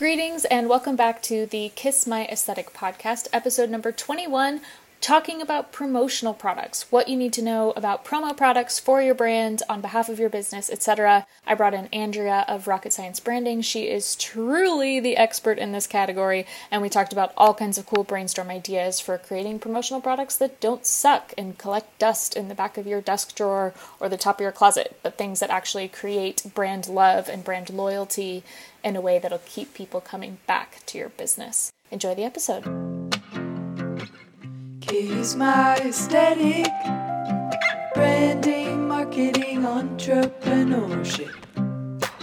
Greetings and welcome back to the Kiss My Aesthetic podcast, episode number 21, talking about promotional products, what you need to know about promo products for your brand on behalf of your business, etc. I brought in Andrea of Rocket Science Branding. She is truly the expert in this category, and we talked about all kinds of cool brainstorm ideas for creating promotional products that don't suck and collect dust in the back of your desk drawer or the top of your closet, but things that actually create brand love and brand loyalty in a way that'll keep people coming back to your business. Enjoy the episode. Kiss my aesthetic, branding, marketing, entrepreneurship.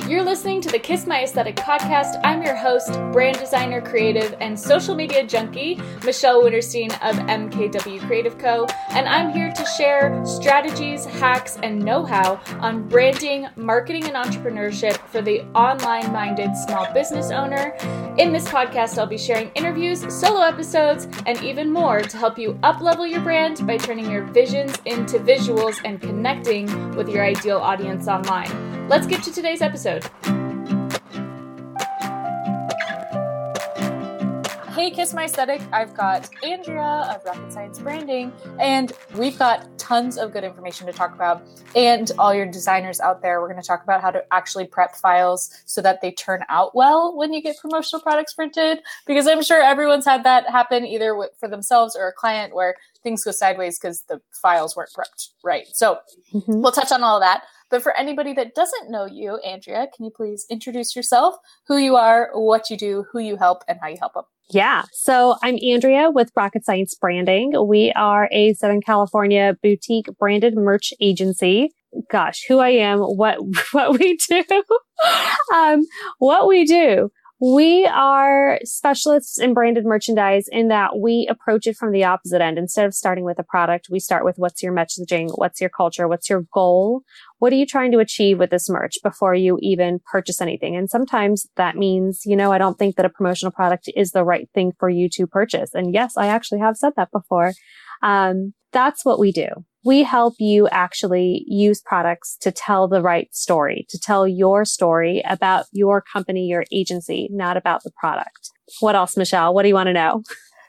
You're listening to the Kiss My Aesthetic podcast. I'm your host, brand designer, creative, and social media junkie, Michelle Winterstein of MKW Creative Co. And I'm here to share strategies, hacks, and know how on branding, marketing, and entrepreneurship for the online minded small business owner. In this podcast, I'll be sharing interviews, solo episodes, and even more to help you uplevel your brand by turning your visions into visuals and connecting with your ideal audience online. Let's get to today's episode. Hey, Kiss My Aesthetic. I've got Andrea of Rocket Science Branding, and we've got tons of good information to talk about. And all your designers out there, we're going to talk about how to actually prep files so that they turn out well when you get promotional products printed. Because I'm sure everyone's had that happen either for themselves or a client where things go sideways because the files weren't prepped right. So mm-hmm. we'll touch on all of that. But for anybody that doesn't know you, Andrea, can you please introduce yourself, who you are, what you do, who you help, and how you help them? Yeah. So I'm Andrea with Rocket Science Branding. We are a Southern California boutique branded merch agency. Gosh, who I am, what, what we do, um, what we do. We are specialists in branded merchandise in that we approach it from the opposite end. Instead of starting with a product, we start with what's your messaging? What's your culture? What's your goal? What are you trying to achieve with this merch before you even purchase anything? And sometimes that means, you know, I don't think that a promotional product is the right thing for you to purchase. And yes, I actually have said that before. Um, that's what we do we help you actually use products to tell the right story, to tell your story about your company, your agency, not about the product. What else, Michelle? What do you want to know?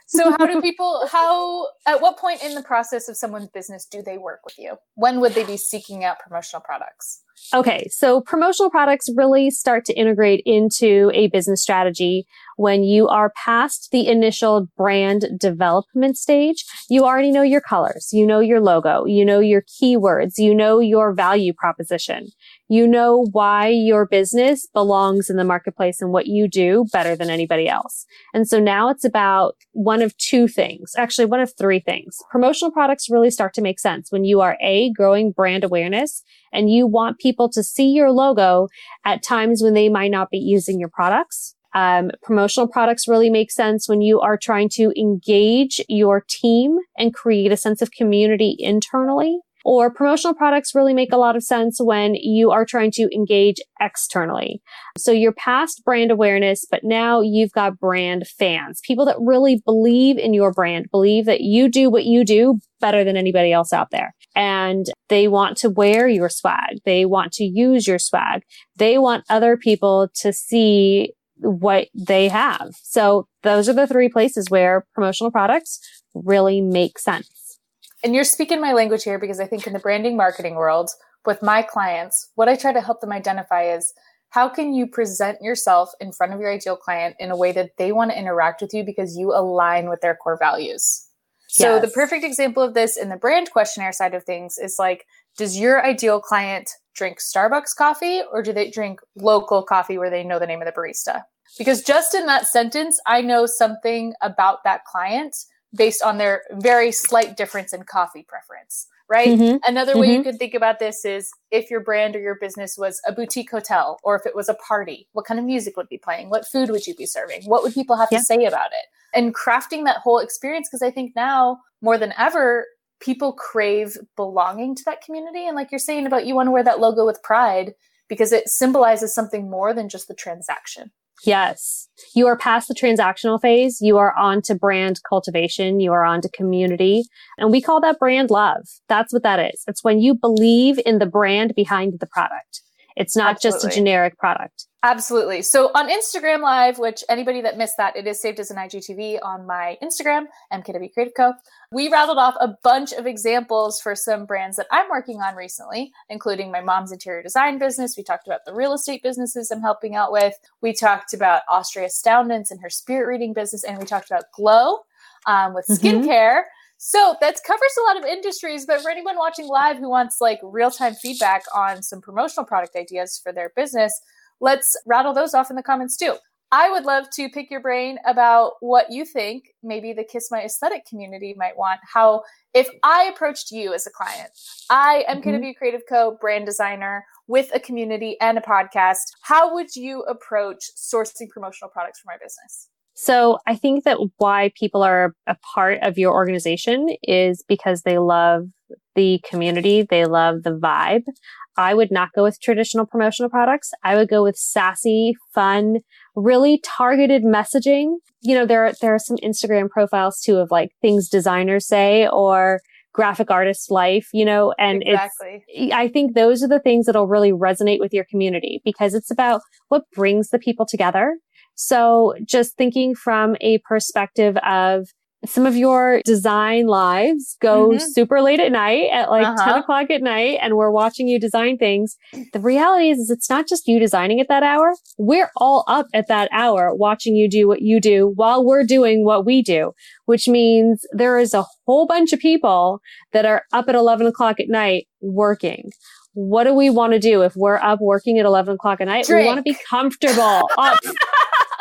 so how do people how at what point in the process of someone's business do they work with you when would they be seeking out promotional products Okay, so promotional products really start to integrate into a business strategy when you are past the initial brand development stage. You already know your colors, you know your logo, you know your keywords, you know your value proposition. You know why your business belongs in the marketplace and what you do better than anybody else. And so now it's about one of two things, actually one of three things. Promotional products really start to make sense when you are A, growing brand awareness and you want people to see your logo at times when they might not be using your products. Um, promotional products really make sense when you are trying to engage your team and create a sense of community internally. Or promotional products really make a lot of sense when you are trying to engage externally. So you're past brand awareness, but now you've got brand fans, people that really believe in your brand, believe that you do what you do better than anybody else out there. And they want to wear your swag. They want to use your swag. They want other people to see what they have. So those are the three places where promotional products really make sense and you're speaking my language here because I think in the branding marketing world with my clients, what I try to help them identify is how can you present yourself in front of your ideal client in a way that they want to interact with you because you align with their core values. So yes. the perfect example of this in the brand questionnaire side of things is like, does your ideal client drink Starbucks coffee or do they drink local coffee where they know the name of the barista? Because just in that sentence, I know something about that client based on their very slight difference in coffee preference, right? Mm-hmm. Another mm-hmm. way you mm-hmm. could think about this is if your brand or your business was a boutique hotel or if it was a party, what kind of music would be playing? What food would you be serving? What would people have yeah. to say about it? And crafting that whole experience because I think now more than ever people crave belonging to that community and like you're saying about you want to wear that logo with pride because it symbolizes something more than just the transaction. Yes. You are past the transactional phase. You are on to brand cultivation. You are on to community. And we call that brand love. That's what that is. It's when you believe in the brand behind the product. It's not Absolutely. just a generic product. Absolutely. So on Instagram Live, which anybody that missed that, it is saved as an IGTV on my Instagram, MKW Creative Co. We rattled off a bunch of examples for some brands that I'm working on recently, including my mom's interior design business. We talked about the real estate businesses I'm helping out with. We talked about Austria Astoundance and her spirit reading business, and we talked about Glow um, with Mhm. skincare. So that covers a lot of industries, but for anyone watching live who wants like real time feedback on some promotional product ideas for their business, let's rattle those off in the comments too. I would love to pick your brain about what you think maybe the Kiss My Aesthetic community might want. How, if I approached you as a client, I am Mhm. KW Creative Co. brand designer with a community and a podcast, how would you approach sourcing promotional products for my business? So I think that why people are a part of your organization is because they love the community. They love the vibe. I would not go with traditional promotional products. I would go with sassy, fun, really targeted messaging. You know, there, there are some Instagram profiles too of like things designers say or graphic artist life, you know, and exactly. it's, I think those are the things that'll really resonate with your community because it's about what brings the people together. So just thinking from a perspective of some of your design lives go Mhm. super late at night at like 10 Uh-huh. o'clock at night and we're watching you design things. The reality is, is it's not just you designing at that hour. We're all up at that hour watching you do what you do while we're doing what we do, which means there is a whole bunch of people that are up at 11 o'clock at night working. What do we want to do if we're up working at 11 o'clock at night? We want to be comfortable up.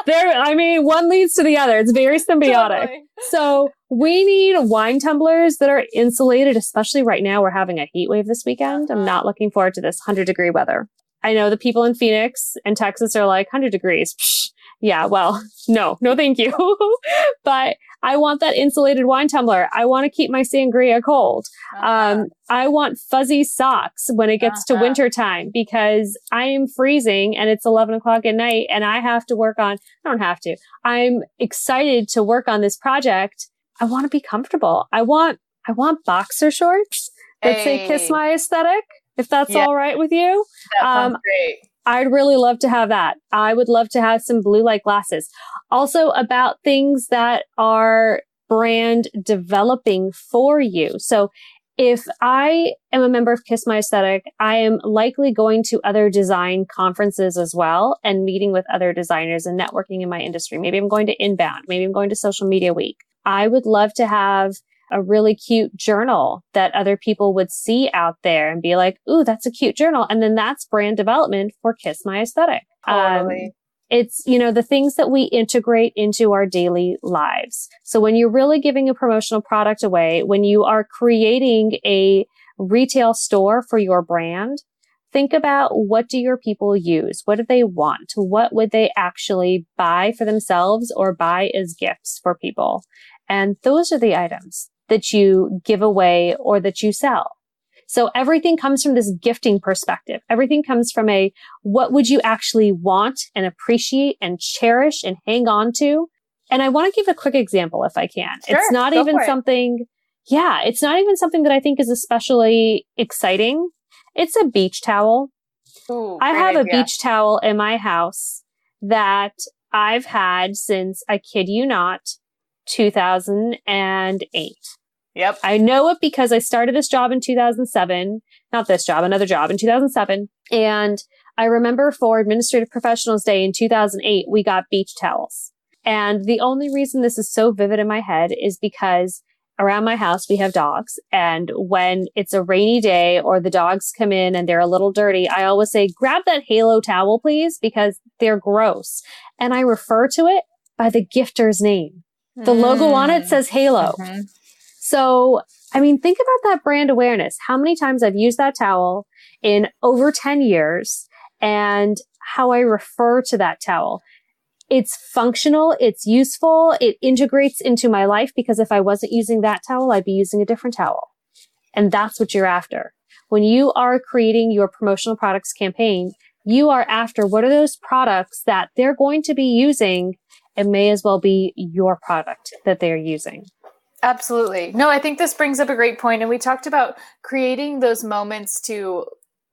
There, I mean, one leads to the other. It's very symbiotic. Totally. So we need wine tumblers that are insulated, especially right now. We're having a heat wave this weekend. I'm not uh-huh. looking forward to this 100 degree weather. I know the people in Phoenix and Texas are like 100 degrees. Psh, yeah, well, no, no, thank you. but I want that insulated wine tumbler. I want to keep my sangria cold. Uh-huh. Um, I want fuzzy socks when it gets Uh-huh. to winter time because I am freezing and it's 11 o'clock at night and I have to work on, I don't have to. I'm excited to work on this project. I want to be comfortable. I want, I want boxer shorts that say kiss my aesthetic. If that's Yeah. all right with you, That um, great. I'd really love to have that. I would love to have some blue light glasses. Also about things that are brand developing for you. So if I am a member of Kiss My Aesthetic, I am likely going to other design conferences as well and meeting with other designers and networking in my industry. Maybe I'm going to inbound. Maybe I'm going to social media week. I would love to have a really cute journal that other people would see out there and be like, ooh, that's a cute journal. And then that's brand development for Kiss My Aesthetic. Um, it's, you know, the things that we integrate into our daily lives. So when you're really giving a promotional product away, when you are creating a retail store for your brand, think about what do your people use? What do they want? What would they actually buy for themselves or buy as gifts for people? And those are the items that you give away or that you sell. So everything comes from this gifting perspective. Everything comes from a, what would you actually want and appreciate and cherish and hang on to? And I want to give a quick example if I can. Sure, it's not even it. something, yeah, it's not even something that I think is especially exciting. It's a beach towel. Ooh, I have a beach towel in my house that I've had since, I kid you not, 2008. Yep. I know it because I started this job in 2007, not this job, another job in 2007. And I remember for Administrative Professionals Day in 2008, we got beach towels. And the only reason this is so vivid in my head is because around my house, we have dogs. And when it's a rainy day or the dogs come in and they're a little dirty, I always say, grab that halo towel, please, because they're gross. And I refer to it by the gifter's name. The logo on it Mm. says halo. Mhm. So, I mean, think about that brand awareness. How many times I've used that towel in over 10 years and how I refer to that towel. It's functional. It's useful. It integrates into my life because if I wasn't using that towel, I'd be using a different towel. And that's what you're after. When you are creating your promotional products campaign, you are after what are those products that they're going to be using it may as well be your product that they're using. Absolutely. No, I think this brings up a great point, and we talked about creating those moments to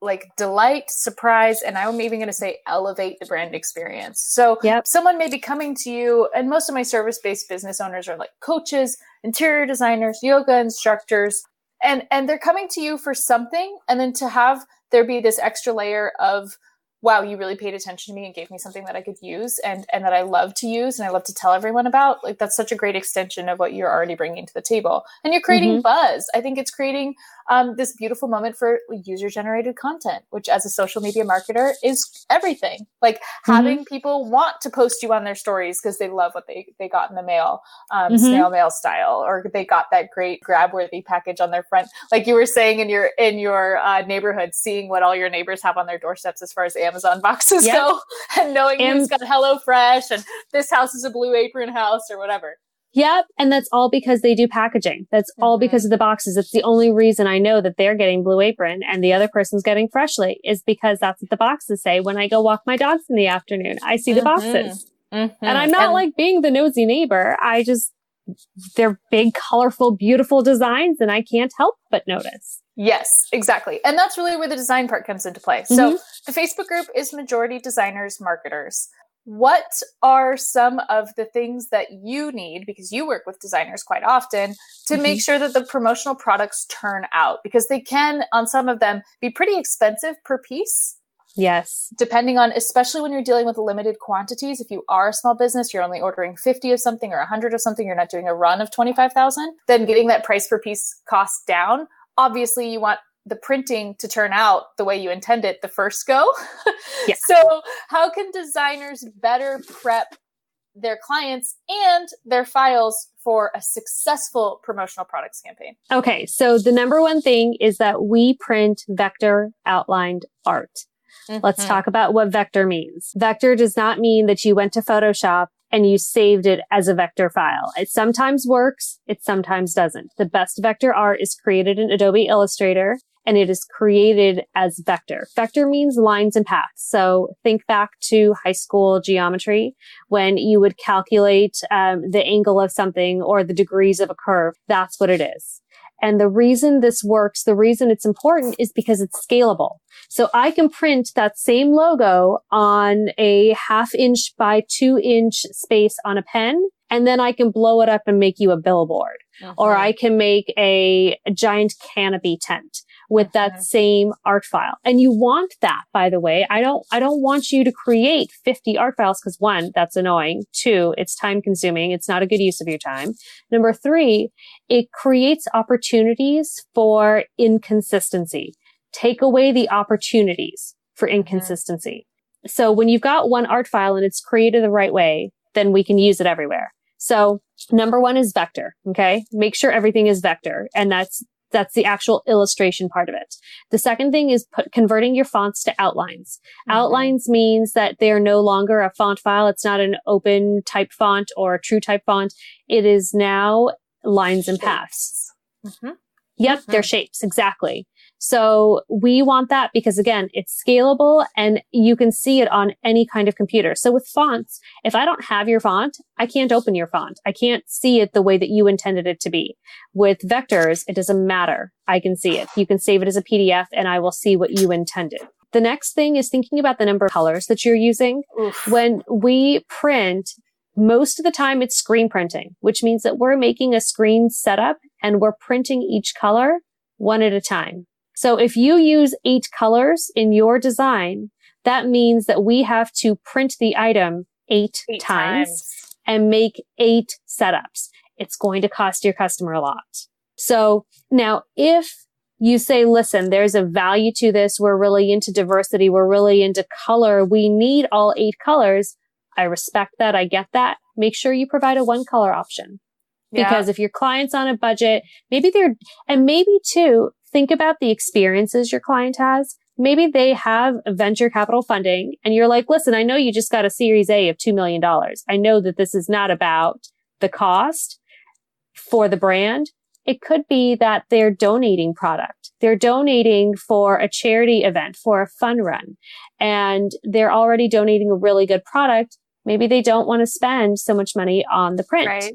like delight, surprise, and I'm even going to say elevate the brand experience. So Yep. someone may be coming to you, and most of my service-based business owners are like coaches, interior designers, yoga instructors, and and they're coming to you for something, and then to have there be this extra layer of wow you really paid attention to me and gave me something that i could use and and that i love to use and i love to tell everyone about like that's such a great extension of what you're already bringing to the table. And you're creating buzz. I think it's creating um, this beautiful moment for user generated content which as a social media marketer is everything. Like having people want to post you on their stories because they love what they they got in the mail um, Mhm. snail mail style or they got that great grab worthy package on their front. Like you were saying in your in your uh, neighborhood seeing what all your neighbors have on their doorsteps as far as amazon boxes Yep. go and knowing Am- who's got hello fresh and this house is a blue apron house or whatever Yep. And that's all because they do packaging. That's all Mhm. because of the boxes. It's the only reason I know that they're getting Blue Apron and the other person's getting Freshly is because that's what the boxes say when I go walk my dogs in the afternoon. I see the Mhm. boxes. And Mm-hmm. I'm not like being the nosy neighbor. I just, they're big, colorful, beautiful designs and I can't help but notice. Yes, exactly. And that's really where the design part comes into play. So mm-hmm. the Facebook group is majority designers, marketers. What are some of the things that you need because you work with designers quite often to mm-hmm. make sure that the promotional products turn out because they can on some of them be pretty expensive per piece Yes. depending on especially when you're dealing with limited quantities if you are a small business you're only ordering 50 of something or 100 of something you're not doing a run of 25000 then getting that price per piece cost down obviously you want the printing to turn out the way you intend it the first go Yeah. so how can designers better prep their clients and their files for a successful promotional products campaign Okay. So the number one thing is that we print vector outlined art. Let's Mhm. talk about what vector means. Vector does not mean that you went to Photoshop and you saved it as a vector file. It sometimes works. It sometimes doesn't. The best vector art is created in Adobe Illustrator and it is created as vector. Vector means lines and paths. So think back to high school geometry when you would calculate um, the angle of something or the degrees of a curve. That's what it is. And the reason this works, the reason it's important is because it's scalable. So I can print that same logo on a half inch by two inch space on a pen. And then I can blow it up and make you a billboard or uh-huh. I can make a, a giant canopy tent with that same art file. And you want that, by the way. I don't, I don't want you to create 50 art files because one, that's annoying. Two, it's time consuming. It's not a good use of your time. Number three, it creates opportunities for inconsistency. Take away the opportunities for inconsistency. So when you've got one art file and it's created the right way, then we can use it everywhere. So number one is vector. Okay. Make sure everything is vector. And that's, that's the actual illustration part of it. The second thing is put, converting your fonts to outlines. Mhm. Outlines means that they're no longer a font file. It's not an open type font or a true type font. It is now lines and paths. Mhm. Yep, Mhm. they're shapes. Exactly. So we want that because again, it's scalable and you can see it on any kind of computer. So with fonts, if I don't have your font, I can't open your font. I can't see it the way that you intended it to be. With vectors, it doesn't matter. I can see it. You can save it as a PDF and I will see what you intended. The next thing is thinking about the number of colors that you're using Oof. when we print, most of the time it's screen printing, which means that we're making a screen setup and we're printing each color one at a time. So if you use eight colors in your design, that means that we have to print the item eight, Eight times, and make eight setups. It's going to cost your customer a lot. So now if you say, listen, there's a value to this. We're really into diversity. We're really into color. We need all eight colors. I respect that. I get that. Make sure you provide a one color option Yeah. because if your client's on a budget, maybe they're, and maybe too, think about the experiences your client has. Maybe they have venture capital funding and you're like, listen, I know you just got a series A of $2 million. I know that this is not about the cost for the brand. It could be that they're donating product. They're donating for a charity event, for a fun run, and they're already donating a really good product. Maybe they don't want to spend so much money on the print. right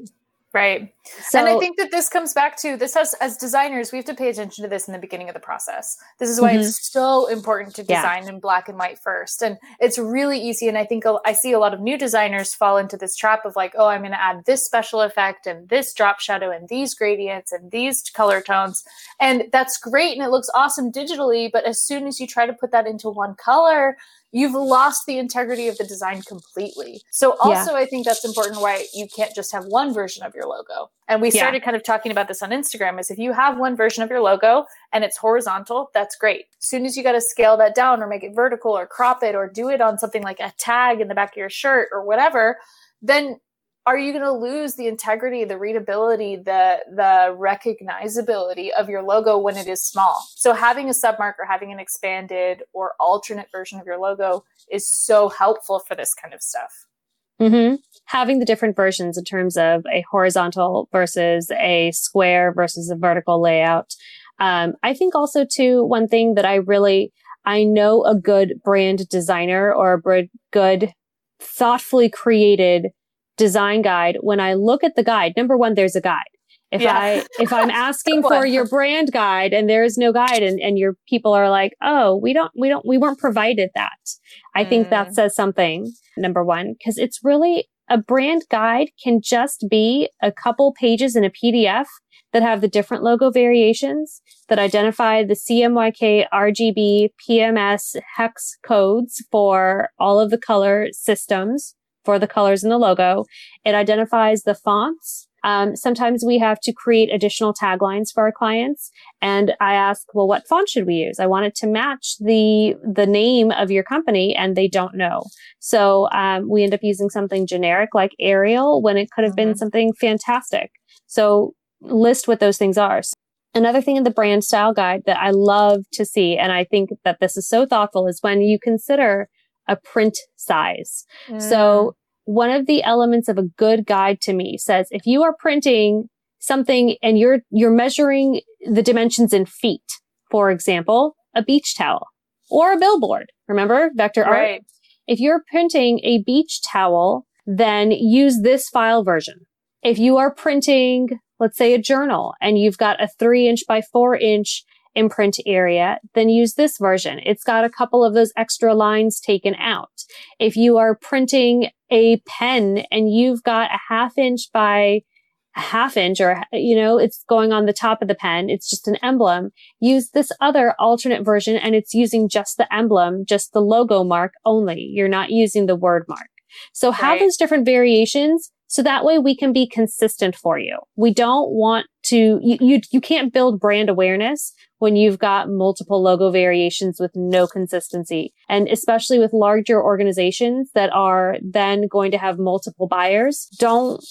Right. So, and I think that this comes back to this has as designers, we have to pay attention to this in the beginning of the process. This is why mm-hmm. it's so important to design yeah. in black and white first. And it's really easy. And I think I see a lot of new designers fall into this trap of like, oh, I'm going to add this special effect and this drop shadow and these gradients and these color tones. And that's great. And it looks awesome digitally. But as soon as you try to put that into one color, you've lost the integrity of the design completely. So also yeah. I think that's important why you can't just have one version of your logo. And we started yeah. kind of talking about this on Instagram is if you have one version of your logo and it's horizontal, that's great. As soon as you got to scale that down or make it vertical or crop it or do it on something like a tag in the back of your shirt or whatever, then are you going to lose the integrity, the readability, the the recognizability of your logo when it is small? So having a submark or having an expanded or alternate version of your logo is so helpful for this kind of stuff. Mm-hmm. Having the different versions in terms of a horizontal versus a square versus a vertical layout. Um, I think also too, one thing that I really, I know a good brand designer or a good thoughtfully created design guide, when I look at the guide, number one, there's a guide. If yeah. I, if I'm asking for your brand guide and there is no guide and, and your people are like, Oh, we don't, we don't, we weren't provided that. I mm. think that mm. says something, number one, because it's really a brand guide can just be a couple pages in a PDF that have the different logo variations that identify the CMYK, RGB, PMS, hex codes for all of the color systems for the colors in the logo. It identifies the fonts. Um, sometimes we have to create additional taglines for our clients. And I ask, well, what font should we use? I want it to match the, the name of your company and they don't know. So, um, we end up using something generic like Arial when it could have mm-hmm. been something fantastic. So list what those things are. Another thing in the brand style guide that I love to see, and I think that this is so thoughtful is when you consider a print size. Mm. So one of the elements of a good guide to me says if you are printing something and you're, you're measuring the dimensions in feet, for example, a beach towel or a billboard. Remember vector art? Right. If you're printing a beach towel, then use this file version. If you are printing, let's say a journal and you've got a three inch by four inch imprint area, then use this version. It's got a couple of those extra lines taken out. If you are printing a pen and you've got a half inch by a half inch or, you know, it's going on the top of the pen. It's just an emblem. Use this other alternate version and it's using just the emblem, just the logo mark only. You're not using the word mark. So have right. those different variations so that way we can be consistent for you. We don't want to, you, you, you can't build brand awareness when you've got multiple logo variations with no consistency. And especially with larger organizations that are then going to have multiple buyers, don't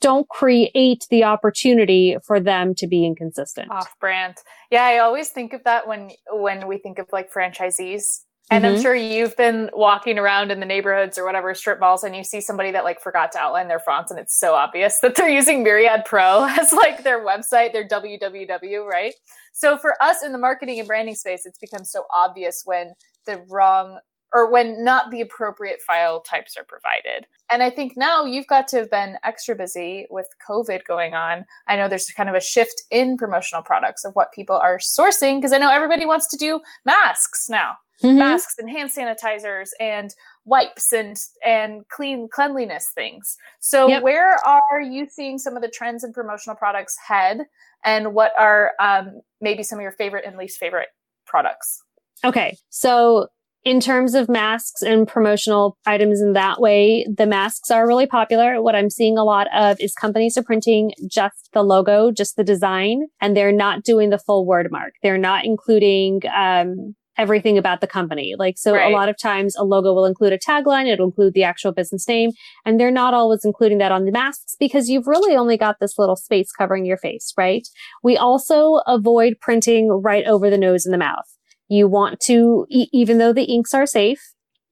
don't create the opportunity for them to be inconsistent. Off brand. Yeah, I always think of that when when we think of like franchisees and mm-hmm. I'm sure you've been walking around in the neighborhoods or whatever strip malls and you see somebody that like forgot to outline their fonts and it's so obvious that they're using Myriad Pro as like their website, their www, right? So for us in the marketing and branding space, it's become so obvious when the wrong or when not the appropriate file types are provided. And I think now you've got to have been extra busy with COVID going on. I know there's kind of a shift in promotional products of what people are sourcing because I know everybody wants to do masks now mm-hmm. masks and hand sanitizers and wipes and and clean cleanliness things. So yep. where are you seeing some of the trends in promotional products head, and what are um, maybe some of your favorite and least favorite products? Okay, so in terms of masks and promotional items in that way, the masks are really popular. What I'm seeing a lot of is companies are printing just the logo, just the design, and they're not doing the full word mark. They're not including um, everything about the company. Like, so right. a lot of times a logo will include a tagline. It'll include the actual business name. And they're not always including that on the masks because you've really only got this little space covering your face, right? We also avoid printing right over the nose and the mouth. You want to, e- even though the inks are safe,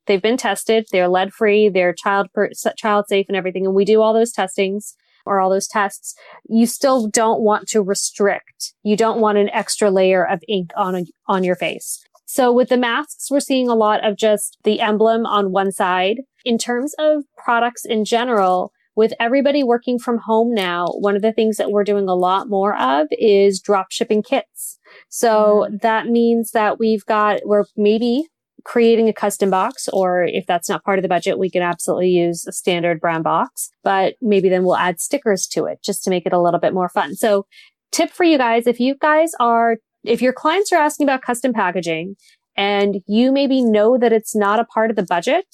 they've been tested, they're lead free, they're child per- child safe and everything. And we do all those testings or all those tests, you still don't want to restrict. You don't want an extra layer of ink on, a, on your face. So with the masks, we're seeing a lot of just the emblem on one side. In terms of products in general, with everybody working from home now, one of the things that we're doing a lot more of is drop shipping kits. So mm. that means that we've got, we're maybe creating a custom box, or if that's not part of the budget, we can absolutely use a standard brown box, but maybe then we'll add stickers to it just to make it a little bit more fun. So tip for you guys, if you guys are, if your clients are asking about custom packaging and you maybe know that it's not a part of the budget,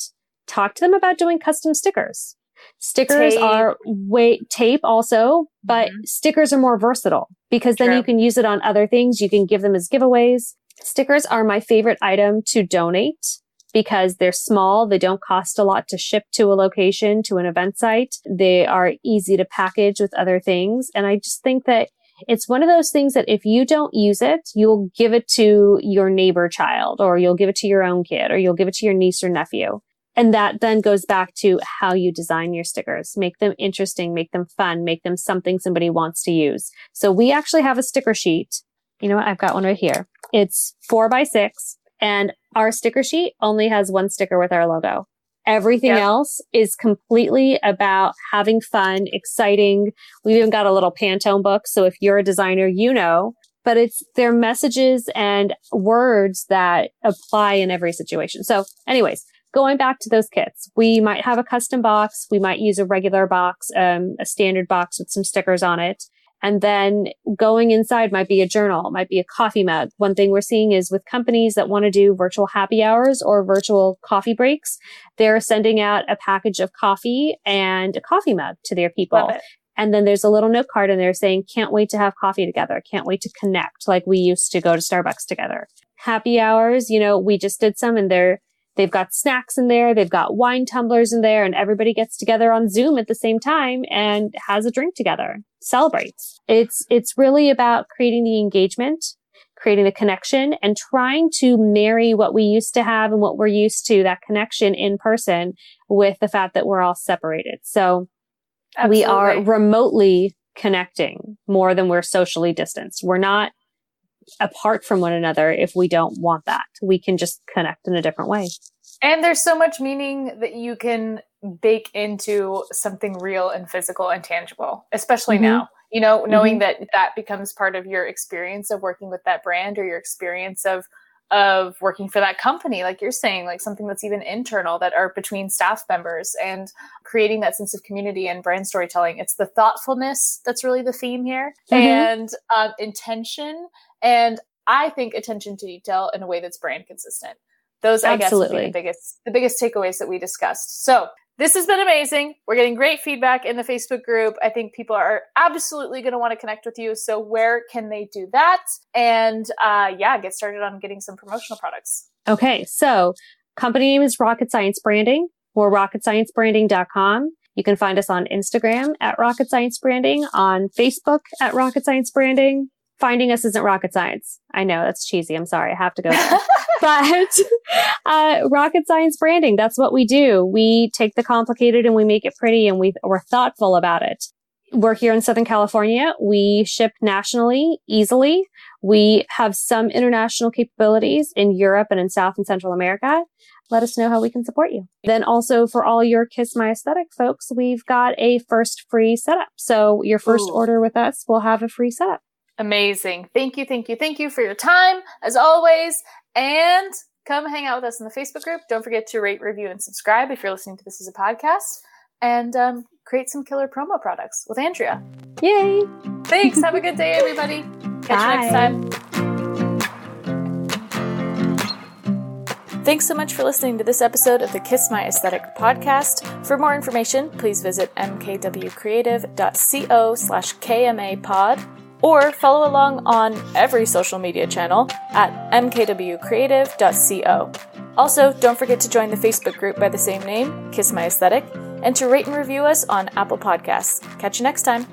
talk to them about doing custom stickers. Stickers tape. are way tape also, but mm-hmm. stickers are more versatile because True. then you can use it on other things. You can give them as giveaways. Stickers are my favorite item to donate because they're small. They don't cost a lot to ship to a location, to an event site. They are easy to package with other things. And I just think that it's one of those things that if you don't use it, you'll give it to your neighbor child or you'll give it to your own kid or you'll give it to your niece or nephew. And that then goes back to how you design your stickers. Make them interesting, make them fun, make them something somebody wants to use. So we actually have a sticker sheet. You know what? I've got one right here. It's four by six and our sticker sheet only has one sticker with our logo. Everything yep. else is completely about having fun, exciting. We've even got a little Pantone book. So if you're a designer, you know, but it's their messages and words that apply in every situation. So anyways, going back to those kits, we might have a custom box. We might use a regular box, um, a standard box with some stickers on it. And then going inside might be a journal, might be a coffee mug. One thing we're seeing is with companies that want to do virtual happy hours or virtual coffee breaks, they're sending out a package of coffee and a coffee mug to their people. And then there's a little note card in there saying, can't wait to have coffee together. Can't wait to connect like we used to go to Starbucks together. Happy hours, you know, we just did some and they're They've got snacks in there. They've got wine tumblers in there and everybody gets together on Zoom at the same time and has a drink together, celebrates. It's, it's really about creating the engagement, creating the connection and trying to marry what we used to have and what we're used to, that connection in person with the fact that we're all separated. So Absolutely. we are remotely connecting more than we're socially distanced. We're not apart from one another if we don't want that. We can just connect in a different way. And there's so much meaning that you can bake into something real and physical and tangible, especially mm-hmm. now. You know, knowing mm-hmm. that that becomes part of your experience of working with that brand or your experience of of working for that company like you're saying like something that's even internal that are between staff members and creating that sense of community and brand storytelling it's the thoughtfulness that's really the theme here mm-hmm. and um, intention and I think attention to detail in a way that's brand consistent. Those, I Absolutely. guess, the biggest the biggest takeaways that we discussed. So this has been amazing. We're getting great feedback in the Facebook group. I think people are absolutely going to want to connect with you. So where can they do that? And uh, yeah, get started on getting some promotional products. Okay, so company name is Rocket Science Branding or rocketsciencebranding.com. You can find us on Instagram at Rocket Science Branding, on Facebook at Rocket Science Branding, finding us isn't rocket science. I know that's cheesy. I'm sorry. I have to go. but uh, rocket science branding, that's what we do. We take the complicated and we make it pretty and we, we're thoughtful about it. We're here in Southern California. We ship nationally easily. We have some international capabilities in Europe and in South and Central America. Let us know how we can support you. Then also for all your Kiss My Aesthetic folks, we've got a first free setup. So your first Ooh. order with us will have a free setup. Amazing. Thank you, thank you, thank you for your time, as always. And come hang out with us in the Facebook group. Don't forget to rate, review, and subscribe if you're listening to this as a podcast. And um, create some killer promo products with Andrea. Yay! Thanks. Have a good day, everybody. Catch Bye. you next time. Thanks so much for listening to this episode of the Kiss My Aesthetic podcast. For more information, please visit mkwcreative.co slash kmapod or follow along on every social media channel at mkwcreative.co. Also, don't forget to join the Facebook group by the same name, Kiss My Aesthetic, and to rate and review us on Apple Podcasts. Catch you next time.